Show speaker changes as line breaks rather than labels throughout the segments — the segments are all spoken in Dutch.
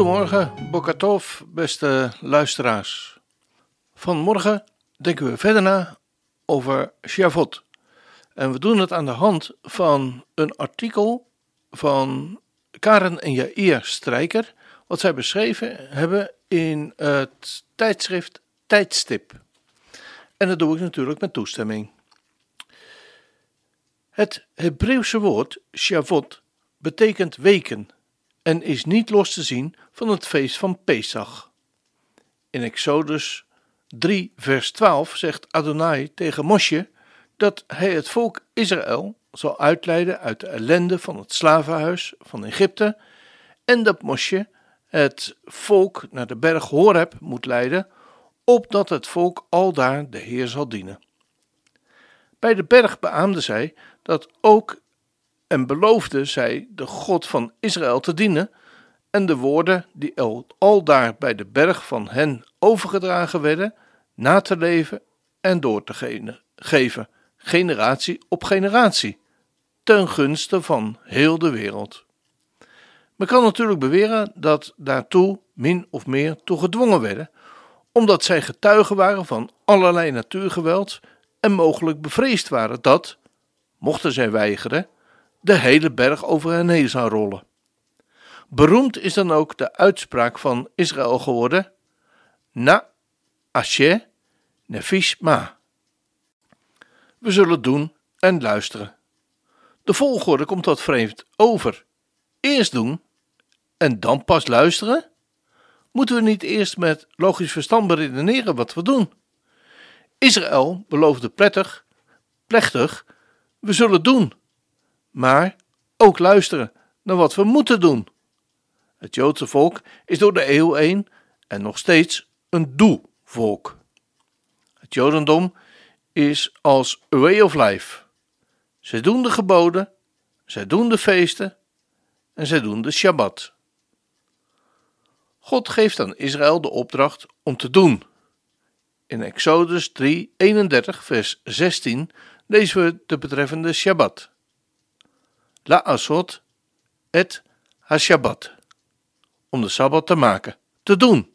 Goedemorgen, Bokatov, beste luisteraars. Vanmorgen denken we verder na over Shavot. En we doen het aan de hand van een artikel van Karen en Jair Strijker, wat zij beschreven hebben in het tijdschrift Tijdstip. En dat doe ik natuurlijk met toestemming. Het Hebreeuwse woord Shavot betekent weken en is niet los te zien van het feest van Pesach. In Exodus 3, vers 12 zegt Adonai tegen Mosje dat hij het volk Israël zal uitleiden uit de ellende van het slavenhuis van Egypte en dat Mosje het volk naar de berg Horeb moet leiden, opdat het volk aldaar de Heer zal dienen. Bij de berg beaamde zij dat ook en beloofde zij de God van Israël te dienen, en de woorden die aldaar bij de berg van hen overgedragen werden, na te leven en door te geven, generatie op generatie, ten gunste van heel de wereld. Men kan natuurlijk beweren dat daartoe min of meer toe gedwongen werden, omdat zij getuigen waren van allerlei natuurgeweld en mogelijk bevreesd waren dat, mochten zij weigeren, de hele berg over hen heen zou rollen. Beroemd is dan ook de uitspraak van Israël geworden: Na Asher Nefish Ma. We zullen doen en luisteren. De volgorde komt wat vreemd over. Eerst doen en dan pas luisteren? Moeten we niet eerst met logisch verstand beredeneren wat we doen? Israël beloofde prettig, plechtig, we zullen doen, maar ook luisteren naar wat we moeten doen. Het Joodse volk is door de eeuw heen en nog steeds een doe-volk. Het Jodendom is als a way of life. Zij doen de geboden, zij doen de feesten en zij doen de Shabbat. God geeft aan Israël de opdracht om te doen. In Exodus 3, 31, vers 16 lezen we de betreffende Shabbat. La asot et ha-Shabbat. Om de Sabbat te maken, te doen.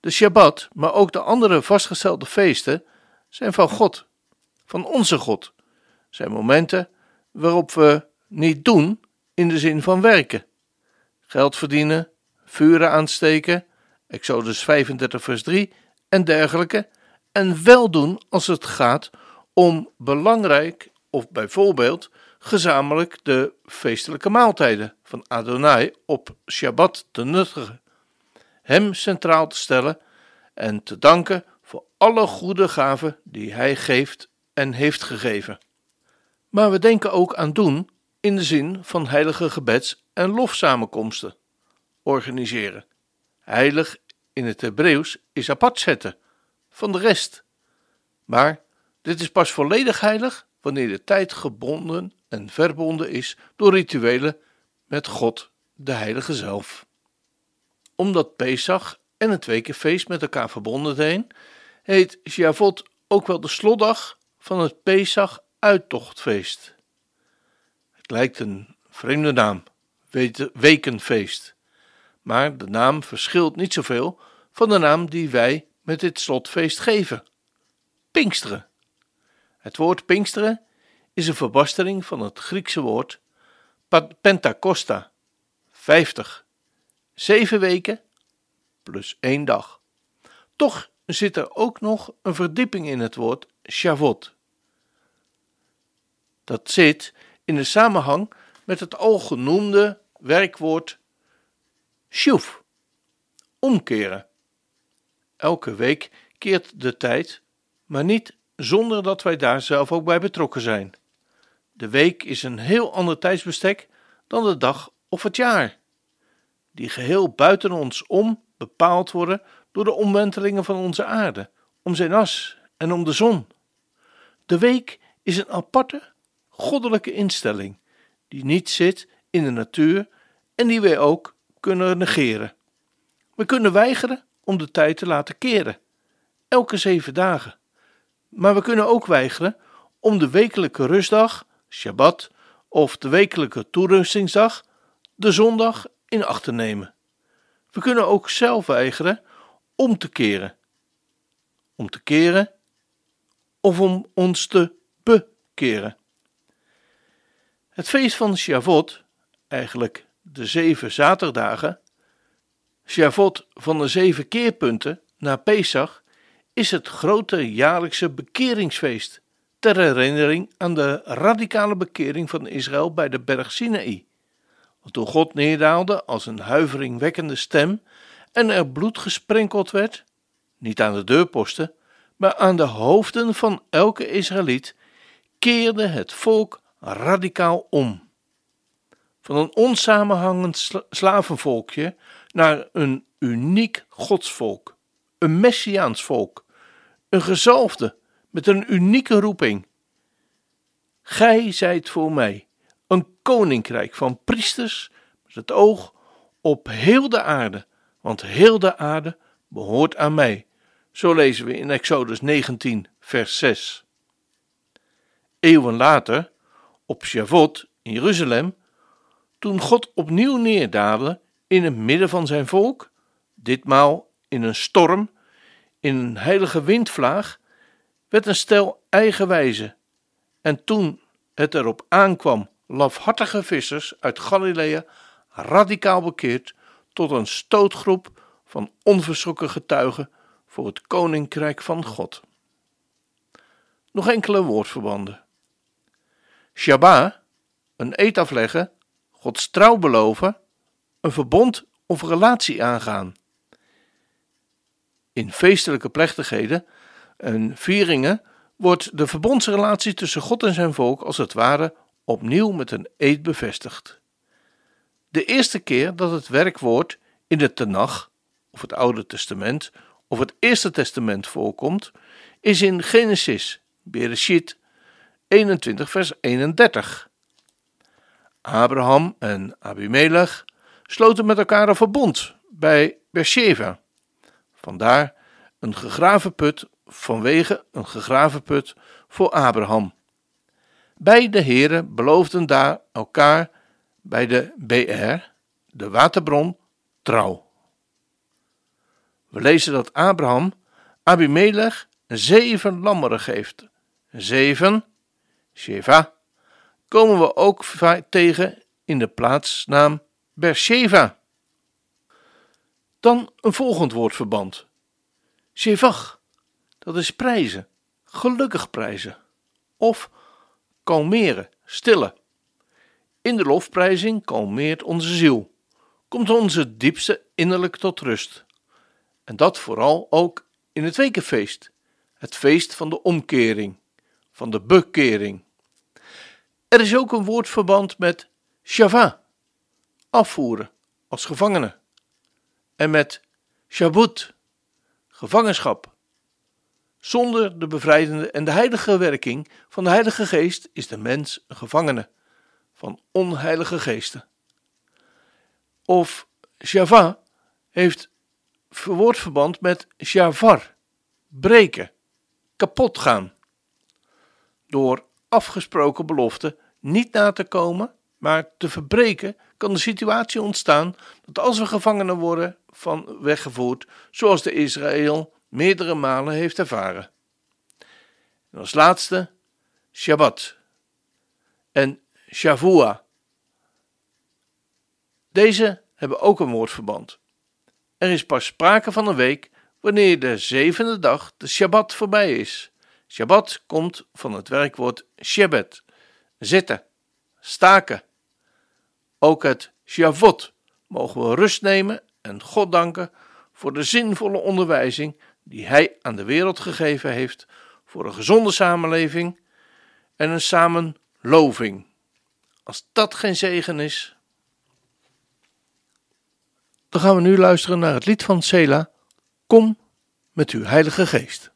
De Shabbat, maar ook de andere vastgestelde feesten, zijn van God, van onze God. Zijn momenten waarop we niet doen in de zin van werken. Geld verdienen, vuren aansteken, Exodus 35 vers 3 en dergelijke. En wel doen als het gaat om belangrijk of bijvoorbeeld gezamenlijk de feestelijke maaltijden van Adonai op Shabbat te nuttigen, Hem centraal te stellen en te danken voor alle goede gaven die Hij geeft en heeft gegeven. Maar we denken ook aan doen in de zin van heilige gebeds- en lofsamenkomsten organiseren. Heilig in het Hebreeuws is apart zetten van de rest. Maar dit is pas volledig heilig wanneer de tijd gebonden en verbonden is door rituelen met God, de Heilige zelf. Omdat Pesach en het wekenfeest met elkaar verbonden zijn, heet Shavuot ook wel de slotdag van het Pesach uittochtfeest. Het lijkt een vreemde naam, wekenfeest, maar de naam verschilt niet zoveel van de naam die wij met dit slotfeest geven: Pinksteren. Het woord Pinksteren is een verbastering van het Griekse woord Pentacosta, 50, zeven weken plus één dag. Toch zit er ook nog een verdieping in het woord Shavot. Dat zit in de samenhang met het al genoemde werkwoord Shuf, omkeren. Elke week keert de tijd, maar niet zonder dat wij daar zelf ook bij betrokken zijn. De week is een heel ander tijdsbestek dan de dag of het jaar, die geheel buiten ons om bepaald worden door de omwentelingen van onze aarde, om zijn as en om de zon. De week is een aparte, goddelijke instelling, die niet zit in de natuur en die wij ook kunnen negeren. We kunnen weigeren om de tijd te laten keren, elke zeven dagen. Maar we kunnen ook weigeren om de wekelijke rustdag, Shabbat, of de wekelijke toerustingsdag, de zondag, in acht te nemen. We kunnen ook zelf weigeren om te keren. Om te keren of om ons te bekeren. Het feest van Shavuot, eigenlijk de zeven zaterdagdagen, Shavuot van de zeven keerpunten na Pesach, is het grote jaarlijkse bekeringsfeest ter herinnering aan de radicale bekering van Israël bij de berg Sinaï. Toen God neerdaalde als een huiveringwekkende stem en er bloed gesprenkeld werd, niet aan de deurposten, maar aan de hoofden van elke Israëliet, keerde het volk radicaal om. Van een onsamenhangend slavenvolkje naar een uniek godsvolk, een messiaans volk, een gezalfde met een unieke roeping. Gij zijt voor mij een koninkrijk van priesters met het oog op heel de aarde, want heel de aarde behoort aan mij. Zo lezen we in Exodus 19, vers 6. Eeuwen later, op Shavuot in Jeruzalem, toen God opnieuw neerdaalde in het midden van zijn volk, ditmaal in een storm, in een heilige windvlaag, werd een stel eigenwijze. En toen het erop aankwam lafhartige vissers uit Galilea radicaal bekeerd tot een stootgroep van onverschrokken getuigen voor het koninkrijk van God. Nog enkele woordverbanden. Shabbat, een eed afleggen, Gods trouw beloven, een verbond of relatie aangaan. In feestelijke plechtigheden en vieringen wordt de verbondsrelatie tussen God en zijn volk als het ware opnieuw met een eed bevestigd. De eerste keer dat het werkwoord in de Tenach, of het Oude Testament, of het Eerste Testament voorkomt, is in Genesis, Bereshit 21, vers 31. Abraham en Abimelech sloten met elkaar een verbond bij Beersheba. Vandaar een gegraven put vanwege een gegraven put voor Abraham. Beide heren beloofden daar elkaar bij de BR, de waterbron, trouw. We lezen dat Abraham Abimelech zeven lammeren geeft. Zeven, Sheva, komen we ook tegen in de plaatsnaam Beersheva. Dan een volgend woordverband. Shevach, dat is prijzen, gelukkig prijzen. Of kalmeren, stillen. In de lofprijzing kalmeert onze ziel, komt onze diepste innerlijk tot rust. En dat vooral ook in het wekenfeest, het feest van de omkering, van de bekering. Er is ook een woordverband met shava, afvoeren als gevangene, en met shabut, gevangenschap. Zonder de bevrijdende en de heilige werking van de Heilige Geest is de mens een gevangene van onheilige geesten. Of Shava heeft woordverband met Shavar, breken, kapot gaan. Door afgesproken beloften niet na te komen, maar te verbreken, kan de situatie ontstaan dat als we gevangenen worden van weggevoerd, zoals de Israël meerdere malen heeft ervaren. En als laatste Shabbat en Shavua. Deze hebben ook een woordverband. Er is pas sprake van een week wanneer de zevende dag, de Shabbat, voorbij is. Shabbat komt van het werkwoord Shebet, zitten, staken. Ook het Shavot mogen we rust nemen en God danken voor de zinvolle onderwijzing die Hij aan de wereld gegeven heeft voor een gezonde samenleving en een samen
loving. Als dat geen zegen is. Dan gaan we nu luisteren naar het lied van Sela. Kom met uw Heilige Geest.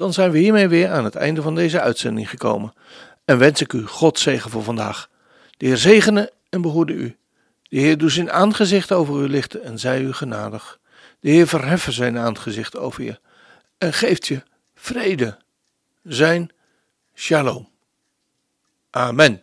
Dan zijn we hiermee weer aan het einde van deze uitzending gekomen. En wens ik u God zegen voor vandaag. De Heer zegene en behoede u. De Heer doet zijn aangezicht over u lichten en zij u genadig. De Heer verheffen zijn aangezicht over je en geeft je vrede. Zijn shalom. Amen.